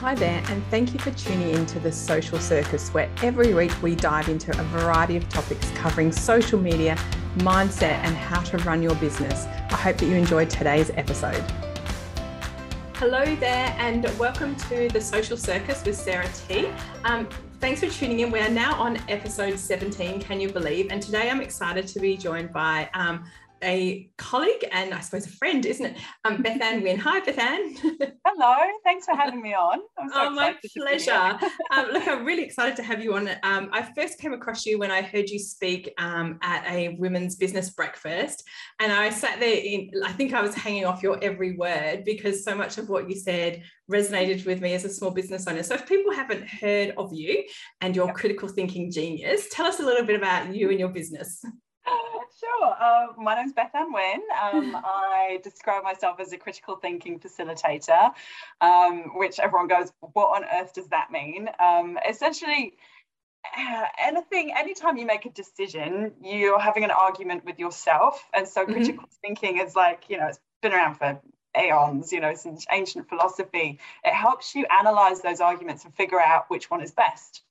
Hi there, and thank you for tuning in to the Social Circus, where every week we dive into a variety of topics covering social media, mindset, and how to run your business. I hope that you enjoyed today's episode. Hello there, and welcome to the Social Circus with Sarah T. Um, thanks for tuning in. We are now on episode 17, can you believe? And today I'm excited to be joined by um, a colleague and I suppose a friend, isn't it? Um, Bethan Winn. Hi, Bethan. Hello, thanks for having me on. So oh, my pleasure. um, look, I'm really excited to have you on. Um, I first came across you when I heard you speak um, at a women's business breakfast, and I sat there. In, I think I was hanging off your every word because so much of what you said resonated with me as a small business owner. So, if people haven't heard of you and your yep. critical thinking genius, tell us a little bit about you and your business. Sure. Uh, my name's Bethan Winn. Um, I describe myself as a critical thinking facilitator, um, which everyone goes, what on earth does that mean? Um, essentially, anything, anytime you make a decision, you're having an argument with yourself. And so mm-hmm. critical thinking is like, you know, it's been around for aeons, you know, since ancient philosophy. It helps you analyze those arguments and figure out which one is best.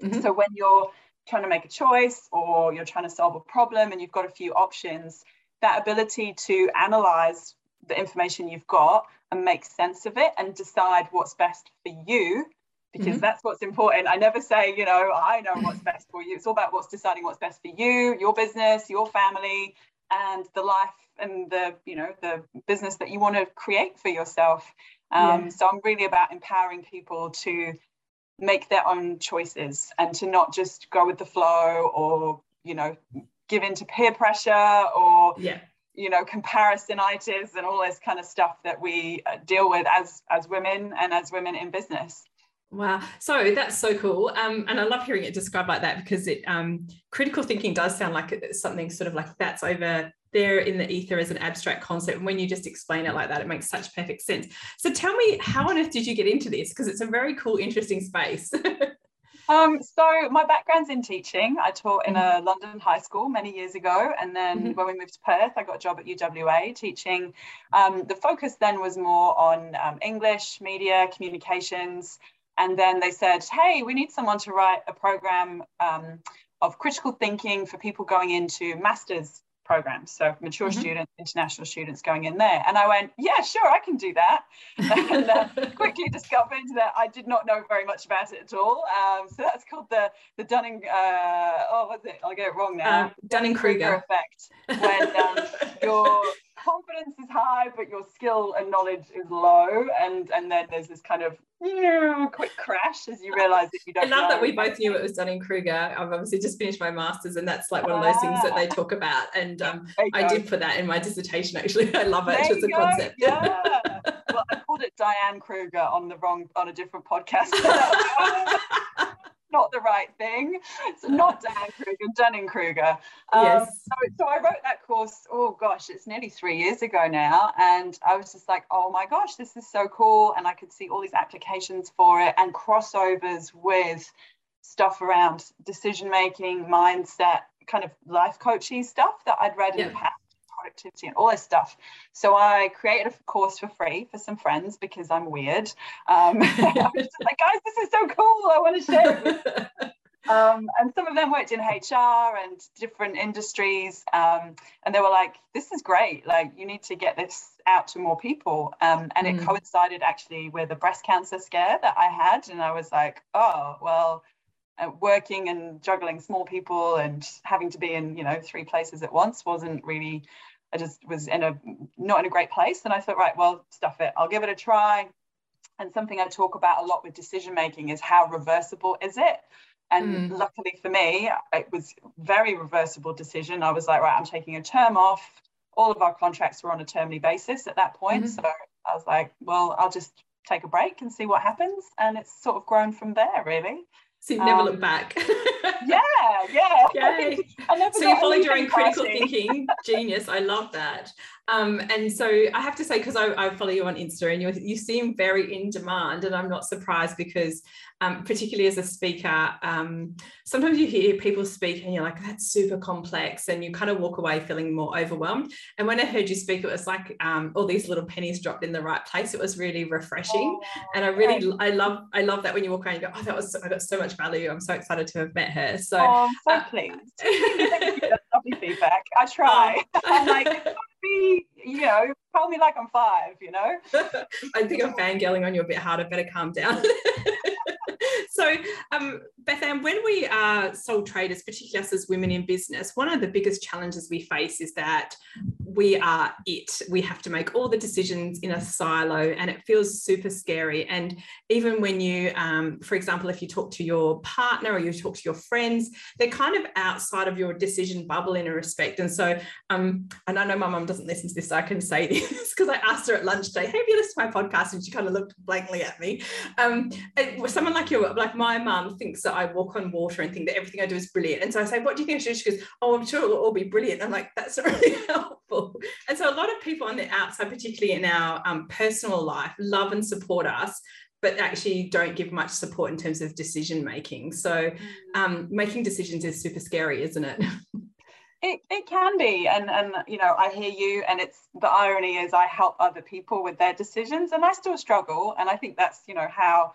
Mm-hmm. So when you're trying to make a choice or you're trying to solve a problem and you've got a few options, that ability to analyze the information you've got and make sense of it and decide what's best for you because mm-hmm. that's what's important. I never say, you know, I know what's best for you. It's all about what's deciding what's best for you, your business, your family, and the life and the, you know, the business that you want to create for yourself. Um, yeah. So I'm really about empowering people to make their own choices and to not just go with the flow or you know give in to peer pressure or yeah you know comparisonitis and all this kind of stuff that we uh, deal with as as women and as women in business Wow. So that's so cool. Um, and I love hearing it described like that because it um, critical thinking does sound like something sort of like that's over there in the ether as an abstract concept. And when you just explain it like that, it makes such perfect sense. So tell me, how on earth did you get into this? Because it's a very cool, interesting space. um, so my background's in teaching. I taught in a mm-hmm. London high school many years ago. And then mm-hmm. when we moved to Perth, I got a job at UWA teaching. Um, the focus then was more on um, English, media, communications. And then they said, hey, we need someone to write a program um, of critical thinking for people going into master's programs. So mature mm-hmm. students, international students going in there. And I went, yeah, sure, I can do that. and uh, quickly discovered that I did not know very much about it at all. Um, so that's called the the Dunning, uh, oh, what's it? I'll get it wrong now. Um, Dunning-Kruger effect. When um, your confidence is high, but your skill and knowledge is low. And, and then there's this kind of quick crash as you realize that you don't. I love that we both knew it was Dunning Kruger. I've obviously just finished my master's, and that's like one of those things that they ah. talk about. And um, I did put that in my dissertation. Actually, I love it there as a go. concept. Yeah. well, I called it Diane Kruger on the wrong on a different podcast. Not the right thing. It's not Dan Kruger, Dunning Kruger. Um, yes. So, so I wrote that course, oh gosh, it's nearly three years ago now. And I was just like, oh my gosh, this is so cool. And I could see all these applications for it and crossovers with stuff around decision making, mindset, kind of life coaching stuff that I'd read yeah. in the past productivity and all this stuff. So I created a course for free for some friends because I'm weird. Um, I was just like, guys, this is so cool. I want to share it. um, and some of them worked in HR and different industries. Um, and they were like, this is great. Like, you need to get this out to more people. Um, and mm. it coincided actually with a breast cancer scare that I had. And I was like, oh, well, uh, working and juggling small people and having to be in, you know, three places at once wasn't really I just was in a not in a great place. And I thought, right, well, stuff it. I'll give it a try. And something I talk about a lot with decision making is how reversible is it? And mm. luckily for me, it was very reversible decision. I was like, right, I'm taking a term off. All of our contracts were on a termly basis at that point. Mm-hmm. So I was like, well, I'll just take a break and see what happens. And it's sort of grown from there, really. So you've never um, looked back. yeah, yeah. Yay. so you followed your own critical thinking. Genius. I love that. Um, and so I have to say, because I, I, follow you on Insta and you, you seem very in demand, and I'm not surprised because, um, particularly as a speaker, um, sometimes you hear people speak and you're like, that's super complex, and you kind of walk away feeling more overwhelmed. And when I heard you speak, it was like um, all these little pennies dropped in the right place. It was really refreshing, oh, and I really, I love, I love that when you walk around, you go, oh, that was, I got so much value. I'm so excited to have met her. So, oh, I'm so uh, pleased. lovely feedback. I try. Oh. I'm like be, you know, tell me like I'm five, you know? I think I'm fangirling on you a bit harder. Better calm down. so, um, Bethan, when we are sole traders, particularly us as women in business, one of the biggest challenges we face is that we are it. We have to make all the decisions in a silo, and it feels super scary. And even when you, um, for example, if you talk to your partner or you talk to your friends, they're kind of outside of your decision bubble in a respect. And so, um, and I know my mum doesn't listen to this, so I can say this because I asked her at lunch today, "Hey, have you listened to my podcast?" And she kind of looked blankly at me. Um, someone like you, like my mum, thinks that I walk on water and think that everything I do is brilliant. And so I say, "What do you think I should?" She goes, "Oh, I'm sure it'll all be brilliant." I'm like, "That's not really helpful." And so a lot of people on the outside, particularly in our um, personal life, love and support us, but actually don't give much support in terms of decision making. So mm. um, making decisions is super scary, isn't it? It, it can be and and you know i hear you and it's the irony is i help other people with their decisions and i still struggle and i think that's you know how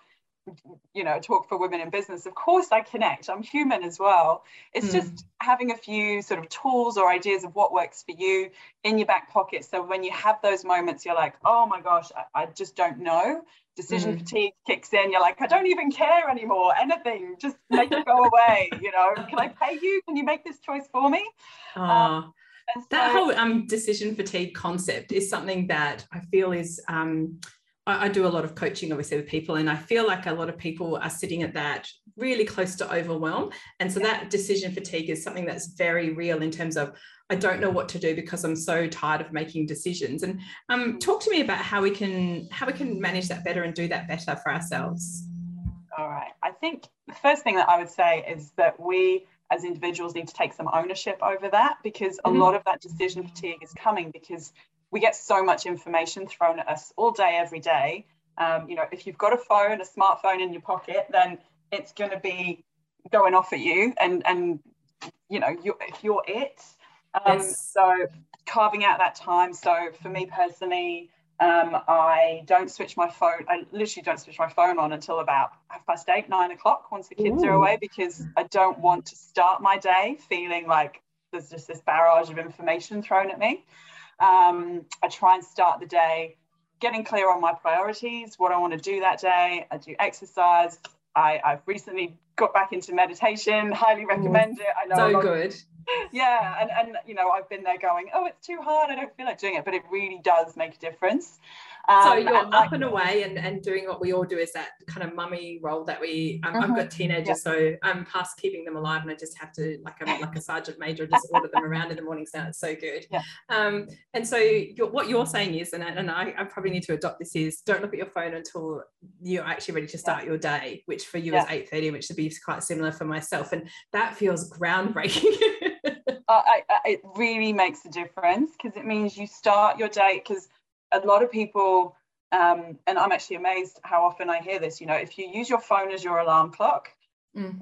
you know talk for women in business of course i connect. I'm human as well. It's mm. just having a few sort of tools or ideas of what works for you in your back pocket. So when you have those moments you're like oh my gosh i, I just don't know. Decision mm. fatigue kicks in. You're like i don't even care anymore. Anything. Just make it go away you know. Can i pay you? Can you make this choice for me? Oh. um, so, that whole um, decision fatigue concept is something that I feel is um, I, I, do a lot of coaching, obviously, with people, and I feel like a lot of people are sitting at that really close to overwhelm. And so that decision fatigue is something that's very real in terms of I don't know what to do because I'm so tired of making decisions. And um, talk to me about how we can how we can manage that better and do that better for ourselves. All right. I think the first thing that I would say is that we as individuals need to take some ownership over that because a mm-hmm. lot of that decision fatigue is coming because we get so much information thrown at us all day, every day. Um, you know, if you've got a phone, a smartphone in your pocket, then it's going to be going off at you, and and you know, you if you're it. Um, yes. So carving out that time. So for me personally, um, I don't switch my phone. I literally don't switch my phone on until about half past eight, nine o'clock once the kids Ooh. are away because I don't want to start my day feeling like there's just this barrage of information thrown at me. Um, I try and start the day getting clear on my priorities, what I want to do that day. I do exercise. I, have recently got back into meditation. Highly recommend it. I know so good. yeah, and and you know I've been there going, oh, it's too hard. I don't feel like doing it, but it really does make a difference. Um, so you're and up and away and, and doing what we all do is that kind of mummy role that we um, I've got teenagers yeah. so I'm past keeping them alive and I just have to like I'm like a sergeant major just order them around in the morning so it's so good yeah. um, and so you're, what you're saying is and, I, and I, I, probably need to adopt this is don't look at your phone until you're actually ready to start yeah. your day which for you is 8.30 which would be quite similar for myself and that feels groundbreaking I, I, it really makes a difference because it means you start your day because a lot of people, um, and I'm actually amazed how often I hear this. You know, if you use your phone as your alarm clock, mm.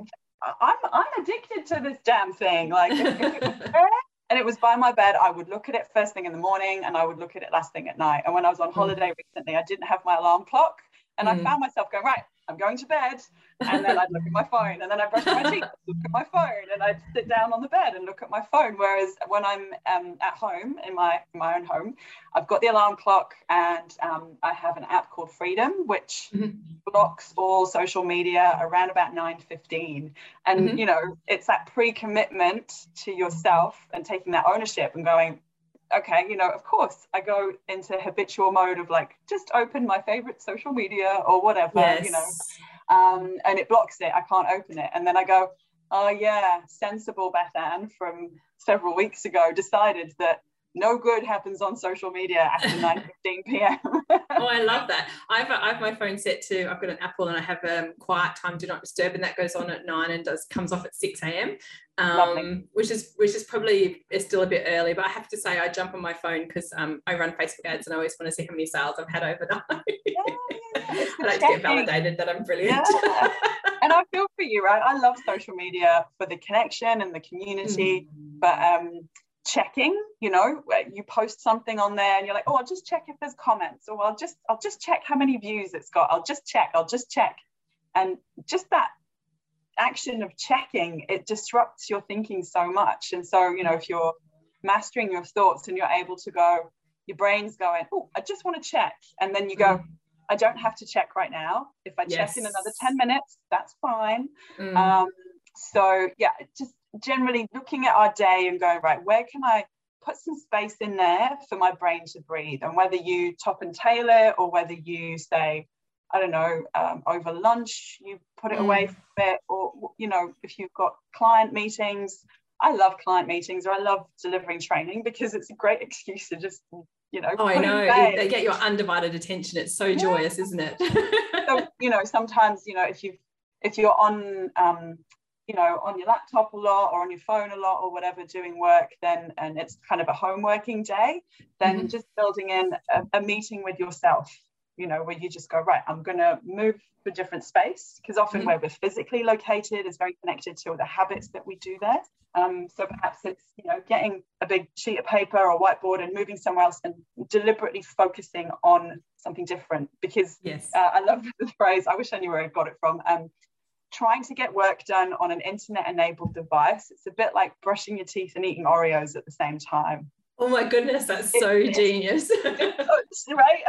I'm I'm addicted to this damn thing. Like, and it was by my bed, I would look at it first thing in the morning, and I would look at it last thing at night. And when I was on mm. holiday recently, I didn't have my alarm clock, and mm. I found myself going right. I'm going to bed. And then I'd look at my phone and then I'd brush my teeth, look at my phone, and I'd sit down on the bed and look at my phone. Whereas when I'm um, at home in my, my own home, I've got the alarm clock and um, I have an app called Freedom, which mm-hmm. blocks all social media around about 9.15. And, mm-hmm. you know, it's that pre-commitment to yourself and taking that ownership and going, okay, you know, of course, I go into habitual mode of like just open my favorite social media or whatever, yes. you know, um, and it blocks it. I can't open it, and then I go, oh yeah, sensible Bethan from several weeks ago decided that no good happens on social media after 9 15 p.m. oh, I love that. I've, I have my phone set to, I've got an Apple and I have a um, quiet time, do not disturb, and that goes on at 9 and does comes off at 6 a.m. Um, which is which is probably is still a bit early, but I have to say I jump on my phone because um, I run Facebook ads and I always want to see how many sales I've had overnight. Yeah, I like to get validated that I'm brilliant. Yeah. and I feel for you, right? I love social media for the connection and the community, mm. but um, checking you know you post something on there and you're like oh i'll just check if there's comments or i'll just i'll just check how many views it's got i'll just check i'll just check and just that action of checking it disrupts your thinking so much and so you know if you're mastering your thoughts and you're able to go your brain's going oh i just want to check and then you go mm. i don't have to check right now if i yes. check in another 10 minutes that's fine mm. um, so yeah just generally looking at our day and going, right, where can I put some space in there for my brain to breathe? And whether you top and tail it or whether you say, I don't know, um, over lunch, you put it mm. away for a bit, or, you know, if you've got client meetings, I love client meetings or I love delivering training because it's a great excuse to just, you know, oh, I know they get your undivided attention. It's so yeah. joyous, isn't it? so, you know, sometimes, you know, if you if you're on um, you know on your laptop a lot or on your phone a lot or whatever doing work then and it's kind of a home working day then mm-hmm. just building in a, a, meeting with yourself you know where you just go right i'm going to move to a different space because often mm-hmm. where we're physically located is very connected to the habits that we do there um, so perhaps it's you know getting a big sheet of paper or whiteboard and moving somewhere else and deliberately focusing on something different because yes uh, i love the phrase i wish i knew where i got it from um, trying to get work done on an internet enabled device, it's a bit like brushing your teeth and eating Oreos at the same time. Oh my goodness, that's so genius. right?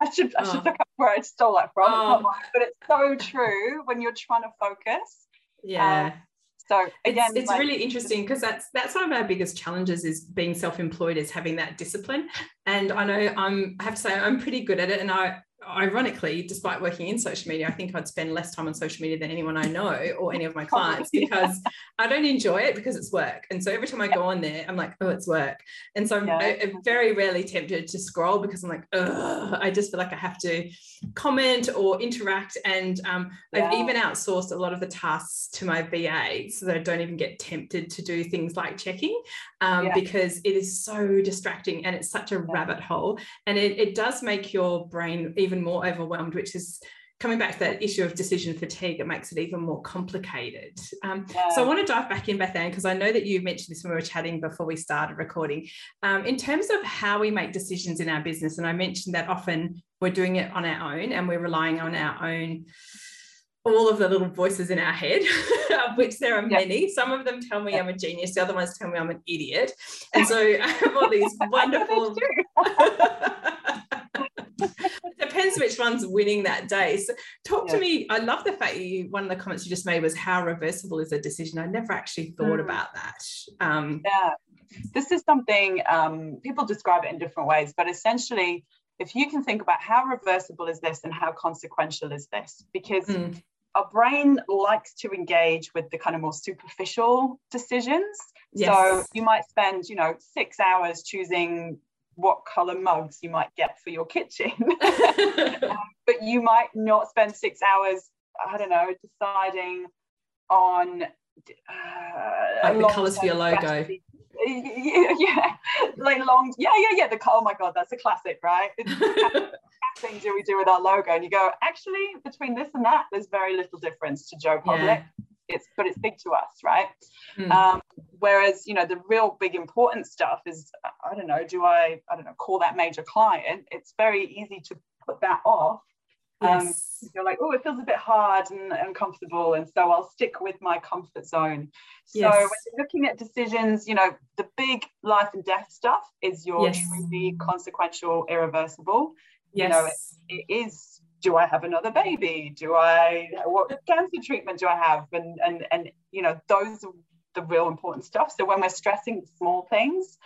I should I should oh. look up where I stole that from. Oh. but it's so true when you're trying to focus. Yeah. Um, so again, it's, it's like, really interesting because that's that's one of our biggest challenges is being self-employed is having that discipline. And I know I'm I have to say I'm pretty good at it. And I ironically, despite working in social media, I think I'd spend less time on social media than anyone I know or any of my clients because I don't enjoy it because it's work. And so every time I go on there, I'm like, oh, it's work. And so I'm, yeah. I'm very rarely tempted to scroll because I'm like, oh, I just feel like I have to comment or interact. And um, yeah. I've even outsourced a lot of the tasks to my VA so that I don't even get tempted to do things like checking um, because it is so distracting and it's such a rabbit hole. And it, it does make your brain even even more overwhelmed, which is coming back to that issue of decision fatigue, it makes it even more complicated. Um, yeah. So I want to dive back in, Bethan, because I know that you mentioned this when we were chatting before we started recording. Um, in terms of how we make decisions in our business, and I mentioned that often we're doing it on our own and we're relying on our own all of the little voices in our head, of which there are many. Some of them tell me I'm a genius, the other ones tell me I'm an idiot. And so I have all these wonderful depends which one's winning that day. So talk yeah. to me. I love the fact you one of the comments you just made was how reversible is a decision. I never actually thought mm. about that. Um, yeah, this is something um, people describe it in different ways, but essentially, if you can think about how reversible is this and how consequential is this, because mm. our brain likes to engage with the kind of more superficial decisions. Yes. So you might spend, you know, six hours choosing what color mugs you might get for your kitchen. um, but you might not spend six hours, I don't know, deciding on uh, like the colors for your logo. Yeah, yeah, like long, yeah, yeah, yeah. The oh my god, that's a classic, right? What thing do we do with our logo? And you go, actually, between this and that, there's very little difference to Joe Public. Yeah. It's but it's big to us, right? Mm. Um, whereas you know the real big important stuff is i don't know do i i don't know call that major client it's very easy to put that off um, yes. Um, you're like oh it feels a bit hard and uncomfortable and so i'll stick with my comfort zone so yes. when you're looking at decisions you know the big life and death stuff is your yes. truly consequential irreversible yes. you know it, it is do I have another baby? Do I what cancer treatment do I have? And and and you know those are the real important stuff. So when we're stressing small things,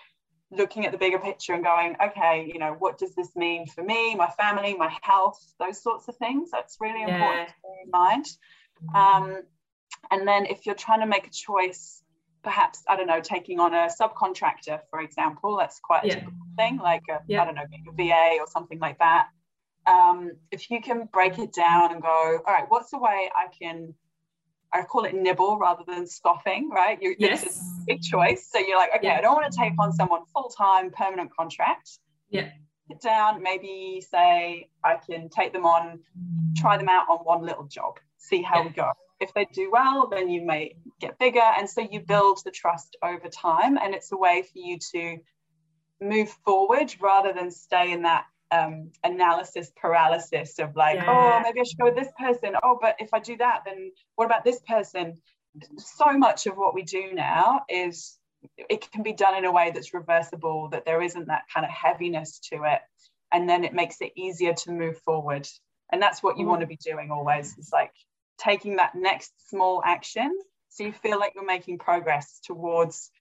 looking at the bigger picture and going, okay, you know, what does this mean for me, my family, my health, those sorts of things. That's really yeah. important to bear in mind. Um, and then if you're trying to make a choice perhaps I don't know, taking on a subcontractor, for example. That's quite a yeah. thing, like a, yeah. I don't know, a VA or something like that. Um, if you can break it down and go, all right, what's the way I can I call it nibble rather than scoffing, right? You, yes. It's a big choice. So you're like, okay, yeah. I don't want to take on someone full time, permanent contract. Yeah. Sit down, maybe say I can take them on, try them out on one little job, see how yeah. we go. If they do well, then you may get bigger. And so you build the trust over time. And it's a way for you to move forward rather than stay in that um, analysis paralysis of like, yeah. oh, maybe I should go with this person. Oh, but if I do that, then what about this person? So much of what we do now is it can be done in a way that's reversible, that there isn't that kind of heaviness to it. And then it makes it easier to move forward. And that's what you mm. want to be doing always. is like taking that next small action so you feel like you're making progress towards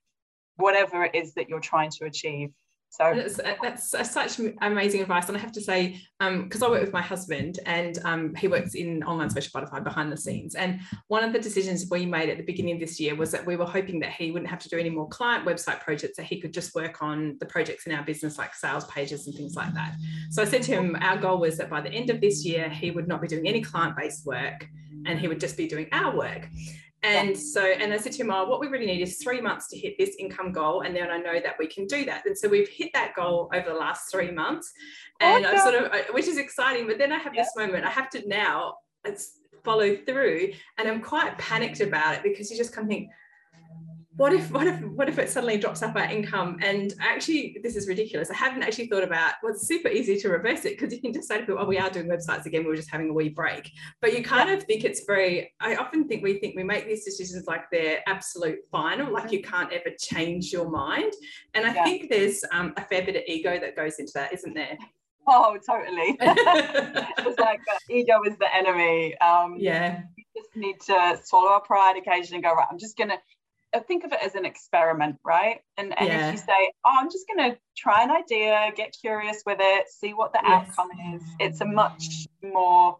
whatever it is that you're trying to achieve. So that's, that's, such amazing advice. And I have to say, because um, I work with my husband and um, he works in online social butterfly behind the scenes. And one of the decisions we made at the beginning of this year was that we were hoping that he wouldn't have to do any more client website projects, that he could just work on the projects in our business, like sales pages and things like that. So I said to him, our goal was that by the end of this year, he would not be doing any client based work and he would just be doing our work. And so, and I said to him, oh, what we really need is three months to hit this income goal. And then I know that we can do that. And so we've hit that goal over the last three months. Oh, and okay. I sort of, which is exciting. But then I have yeah. this moment, I have to now uh, it's follow through. And I'm quite panicked about it because you just kind of think, what if what if what if it suddenly drops up our income and actually this is ridiculous i haven't actually thought about well it's super easy to reverse it because you can just say to people oh we are doing websites again we are just having a wee break but you kind yeah. of think it's very i often think we think we make these decisions like they're absolute final like you can't ever change your mind and i yeah. think there's um, a fair bit of ego that goes into that isn't there Oh, totally. it's like uh, ego is the enemy. Um, yeah. We just need to swallow our pride occasionally and go, right, I'm just going to think of it as an experiment, right? And, and yeah. if you say, oh, I'm just going to try an idea, get curious with it, see what the yes. outcome is, it's a much more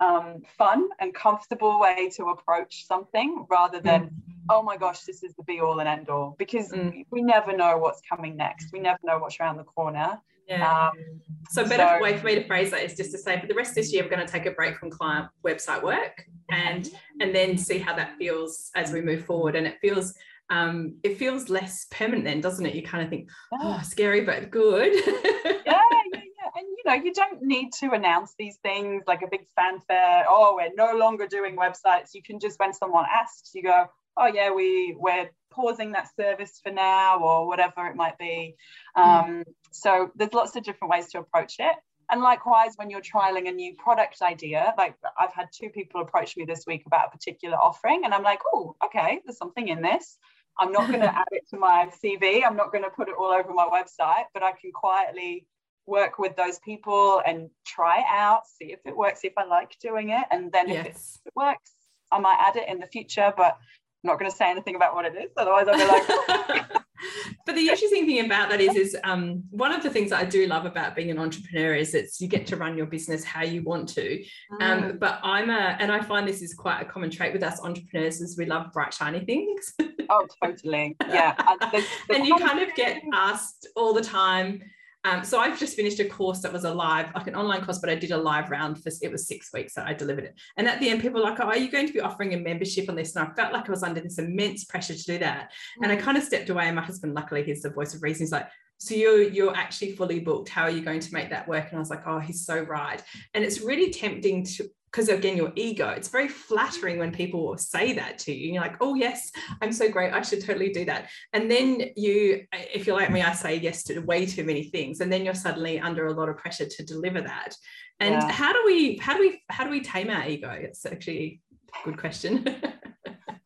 um, fun and comfortable way to approach something rather than, mm. oh my gosh, this is the be all and end all, because mm. we never know what's coming next. We never know what's around the corner. Yeah. Um, so a better so, way for me to phrase that is just to say for the rest of this year, we're going to take a break from client website work and and then see how that feels as we move forward. And it feels um, it feels less permanent then, doesn't it? You kind of think, oh, scary but good. yeah, yeah, yeah. And you know, you don't need to announce these things like a big fanfare. Oh, we're no longer doing websites. You can just when someone asks, you go, oh yeah, we we're pausing that service for now or whatever it might be. Hmm. Um, so there's lots of different ways to approach it. And likewise, when you're trialing a new product idea, like I've had two people approach me this week about a particular offering, and I'm like, oh, okay, there's something in this. I'm not going to add it to my CV. I'm not going to put it all over my website, but I can quietly work with those people and try it out, see if it works, if I like doing it. And then yes. if it works, I might add it in the future, but I'm not going to say anything about what it is. Otherwise, I'll be like, but the interesting thing about that is, is um, one of the things that I do love about being an entrepreneur is it's you get to run your business how you want to. Um, mm. but I'm a, and I find this is quite a common trait with us entrepreneurs is we love bright shiny things. oh, totally. Yeah. and you kind of get asked all the time um, so I've just finished a course that was a live, like an online course, but I did a live round for it was six weeks that I delivered it. And at the end, people were like, "Oh, are you going to be offering a membership on this?" And I felt like I was under this immense pressure to do that. Mm-hmm. And I mm. kind of stepped away. And my husband, luckily, he's the voice of reason. He's like, so you're you're actually fully booked how are you going to make that work and i was like oh he's so right and it's really tempting to because again your ego. It's very flattering when people say that to you and you're like oh yes i'm so great i should totally do that. And then you if you're like me i say yes to way too many things and then you're suddenly under a lot of pressure to deliver that. And yeah. how do we how do we how do we tame our ego? It's actually a good question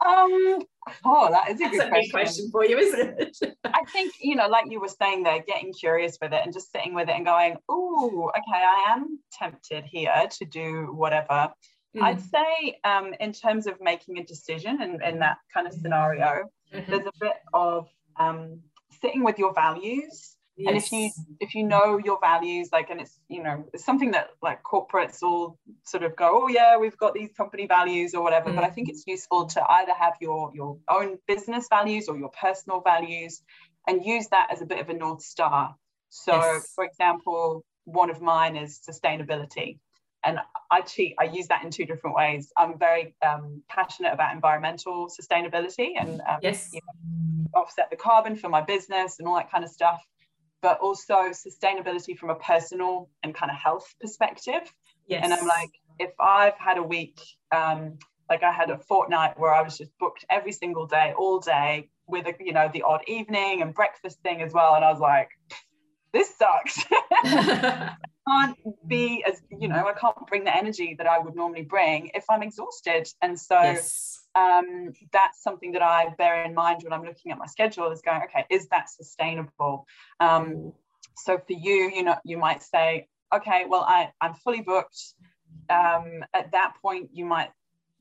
um oh that is a good a question. question for you isn't it i think you know like you were saying there getting curious with it and just sitting with it and going oh okay i am tempted here to do whatever mm. i'd say um, in terms of making a decision in, in that kind of scenario mm-hmm. there's a bit of um, sitting with your values Yes. And if you if you know your values, like, and it's you know it's something that like corporates all sort of go, oh yeah, we've got these company values or whatever. Mm. But I think it's useful to either have your your own business values or your personal values, and use that as a bit of a north star. So, yes. for example, one of mine is sustainability and I cheat, I use that in two different ways. I'm very um, passionate about environmental sustainability and um, yes. You know, offset the carbon for my business and all that kind of stuff, but also sustainability from a personal and kind of health perspective. Yes. And I'm like, if I've had a week, um, like I had a fortnight where I was just booked every single day, all day, with a, you know the odd evening and breakfast thing as well, and I was like, this sucks. I can't be as you know i can't bring the energy that i would normally bring if i'm exhausted and so yes. Um, that's something that i bear in mind when i'm looking at my schedule is going okay is that sustainable? Um, so for you you know you might say okay well I, i'm fully booked. Um, at that point you might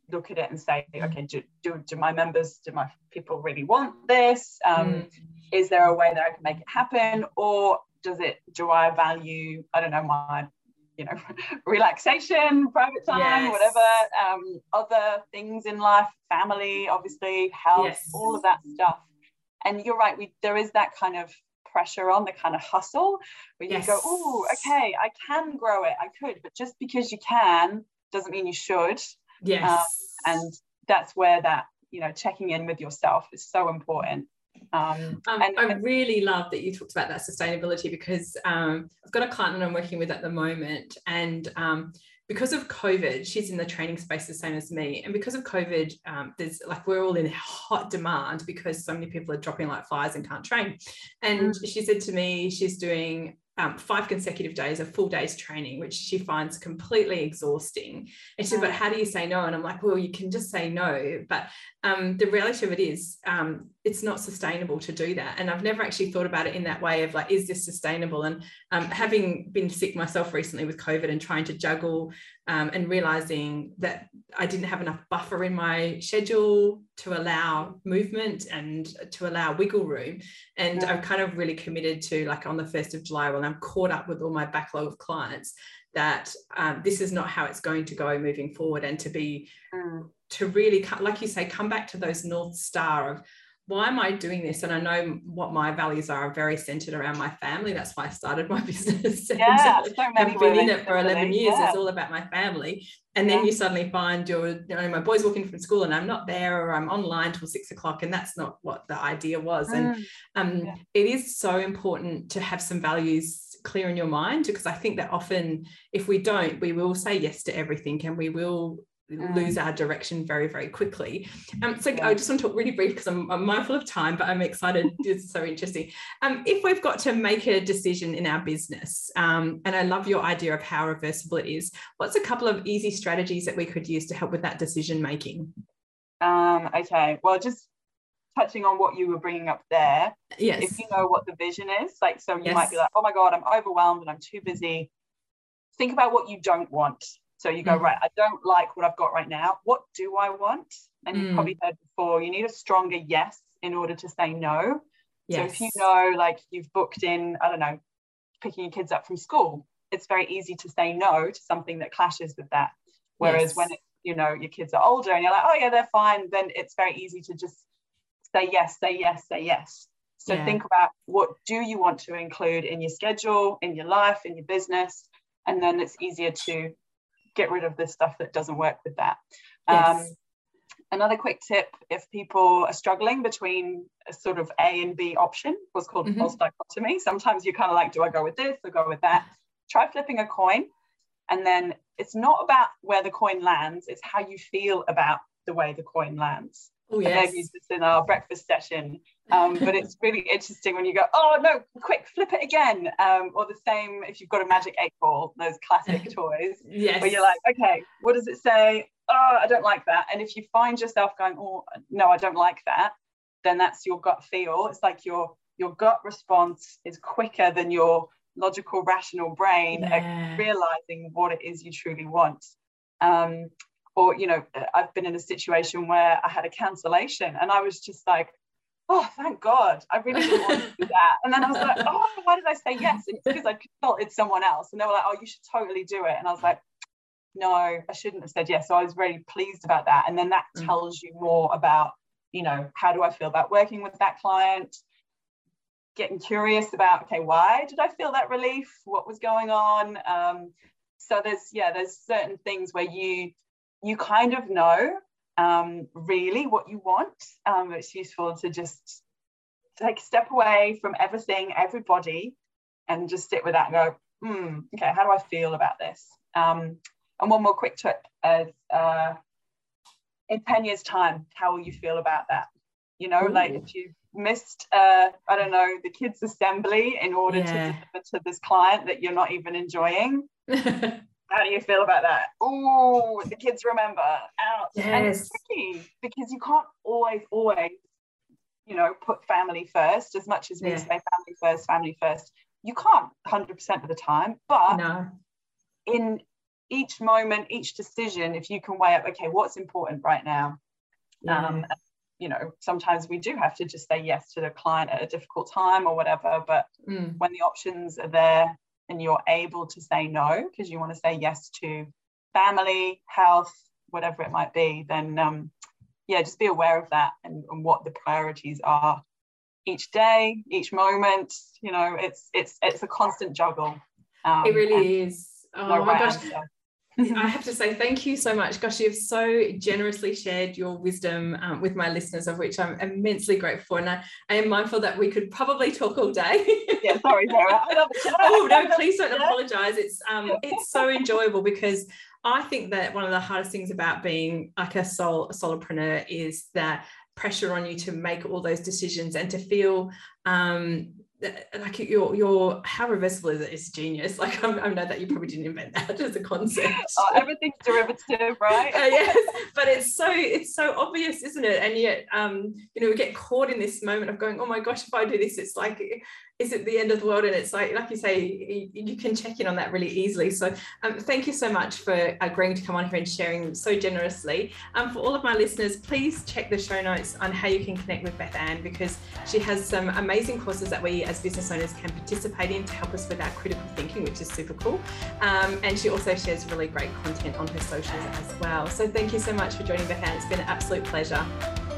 look at it and say okay do, do, do my members do my people really want this? Um, mm. is there a way that i can make it happen? Or does it do i value i don't know my you know relaxation private time yes. whatever um, other things in life family obviously health yes. all of that stuff and you're right we there is that kind of pressure on the kind of hustle where yes. you go oh okay i can grow it i could but just because you can doesn't mean you should yes um, and that's where that you know checking in with yourself is so important um, um, and, I really love that you talked about that sustainability because um, I've got a client that I'm working with at the moment, and um, because of COVID, she's in the training space the same as me, and because of COVID, um, there's like we're all in hot demand because so many people are dropping like flies and can't train. And mm. she said to me, she's doing um, five consecutive days of full days training, which she finds completely exhausting. And she said, But how do you say no? And I'm like, Well, you can just say no. But um, the reality of it is, um, it's not sustainable to do that. And I've never actually thought about it in that way of like, is this sustainable? And um, having been sick myself recently with COVID and trying to juggle um, and realizing that I didn't have enough buffer in my schedule to allow movement and to allow wiggle room. And I've kind of really committed to like on the 1st of July when I'm caught up with all my backlog of clients that um, this is not how it's going to go moving forward and to be mm. to really like you say come back to those north star of why am I doing this? And I know what my values are, are very centered around my family. That's why I started my business. Yeah, so I've been in it for 11 years. Yeah. It's all about my family. And then yeah. you suddenly find your, you know, my boy's walking from school and I'm not there or I'm online till six o'clock. And that's not what the idea was. Mm. And um, yeah. it is so important to have some values clear in your mind because I think that often if we don't, we will say yes to everything and we will lose mm. our direction very very quickly. Um, so i just want to talk really brief because I'm, I'm, mindful of time but i'm excited. It's so interesting. Um, if we've got to make a decision in our business um, and i love your idea of how reversible it is what's a couple of easy strategies that we could use to help with that decision making? Um, okay. Well just touching on what you were bringing up there yes. if you know what the vision is like so you yes. might be like oh my god i'm overwhelmed and i'm too busy. Think about what you don't want so you go, mm. right, I don't like what I've got right now. What do I want? And you've mm. probably heard before, you need a stronger yes in order to say no. Yes. So if you know, like you've booked in, I don't know, picking your kids up from school, it's very easy to say no to something that clashes with that. Whereas yes. when it, you know your kids are older and you're like, oh yeah, they're fine, then it's very easy to just say yes, say yes, say yes. So yeah. think about what do you want to include in your schedule, in your life, in your business, and then it's easier to get rid of the stuff that doesn't work with that. Yes. Um, another quick tip if people are struggling between a sort of A and B option, what's called mm-hmm. false dichotomy. Sometimes you're kind of like, do I go with this or go with that? Try flipping a coin. And then it's not about where the coin lands, it's how you feel about the way the coin lands. Oh, yes. I've used this in our breakfast session. Um, but it's really interesting when you go, oh no, quick, flip it again. Um, or the same if you've got a magic eight ball, those classic toys, yes. where you're like, okay, what does it say? Oh, I don't like that. And if you find yourself going, oh no, I don't like that, then that's your gut feel. It's like your your gut response is quicker than your logical, rational brain yeah. realizing what it is you truly want. Um, or you know i've been in a situation where i had a cancellation and i was just like oh, thank God, I really didn't want to do that. And then I was like, oh, why did I say yes? And it's because I consulted someone else. And they were like, oh, you should totally do it. And I was like, no, I shouldn't have said yes. So I was really pleased about that. And then that mm. tells you more about, you know, how do I feel about working with that client? Getting curious about, okay, why did I feel that relief? What was going on? Um, so there's, yeah, there's certain things where you you kind of know um, really what you want. Um, it's useful to just take a step away from everything, everybody, and just sit with that and go, hmm, okay, how do I feel about this? Um, and one more quick tip is uh, in 10 years' time, how will you feel about that? You know, Ooh. like if you missed, uh, I don't know, the kids' assembly in order yeah. to deliver to this client that you're not even enjoying. how do you feel about that? Oh, the kids remember. Ouch. Yes. And it's tricky because you can't always, always, you know, put family first as much as we yeah. say family first, family first. You can't 100% of the time, but no. in each moment, each decision, if you can weigh up, okay, what's important right now? Yeah. Um, you know, sometimes we do have to just say yes to the client at a difficult time or whatever, but mm. when the options are there, and you're able to say no because you want to say yes to family, health, whatever it might be, then um, yeah, just be aware of that and, and what the priorities are each day, each moment. You know, it's it's it's a constant juggle. Um, it really is. Oh my gosh. Answer. I have to say thank you so much. Gosh, you've so generously shared your wisdom um, with my listeners, of which I'm immensely grateful. And I, I, am mindful that we could probably talk all day. yeah, sorry, Sarah. oh no, please don't apologize. It's um, it's so enjoyable because I think that one of the hardest things about being like a soul a solopreneur is that pressure on you to make all those decisions and to feel um, like your your how reversible is it? Is genius. Like I'm, i know that you probably didn't invent that as a concept. Oh, everything's derivative right? Uh, yes but it's so it's so obvious isn't it? And yet um you know we get caught in this moment of going oh my gosh if i do this it's like is it the end of the world and it's like like you say you can check in on that really easily so um, thank you so much for agreeing to come on here and sharing so generously um, for all of my listeners please check the show notes on how you can connect with Bethan because she has some amazing courses that we as business owners can participate in to help us with our critical thinking which is super cool um, and she also shares really great content on her socials as well so thank you so much for joining Bethan it's been an absolute pleasure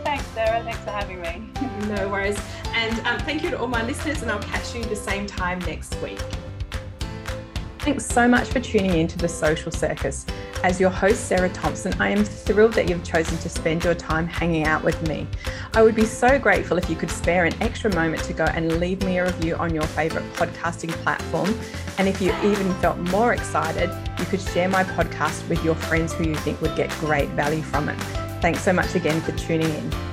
Thanks, Sarah. Thanks for having me. no worries. And um, thank you to all my listeners, and I'll catch you the same time next week. Thanks so much for tuning in to the Social Circus. As your host, Sarah Thompson, I am thrilled that you've chosen to spend your time hanging out with me. I would be so grateful if you could spare an extra moment to go and leave me a review on your favourite podcasting platform. And if you even felt more excited, you could share my podcast with your friends who you think would get great value from it. Thanks so much again for tuning in.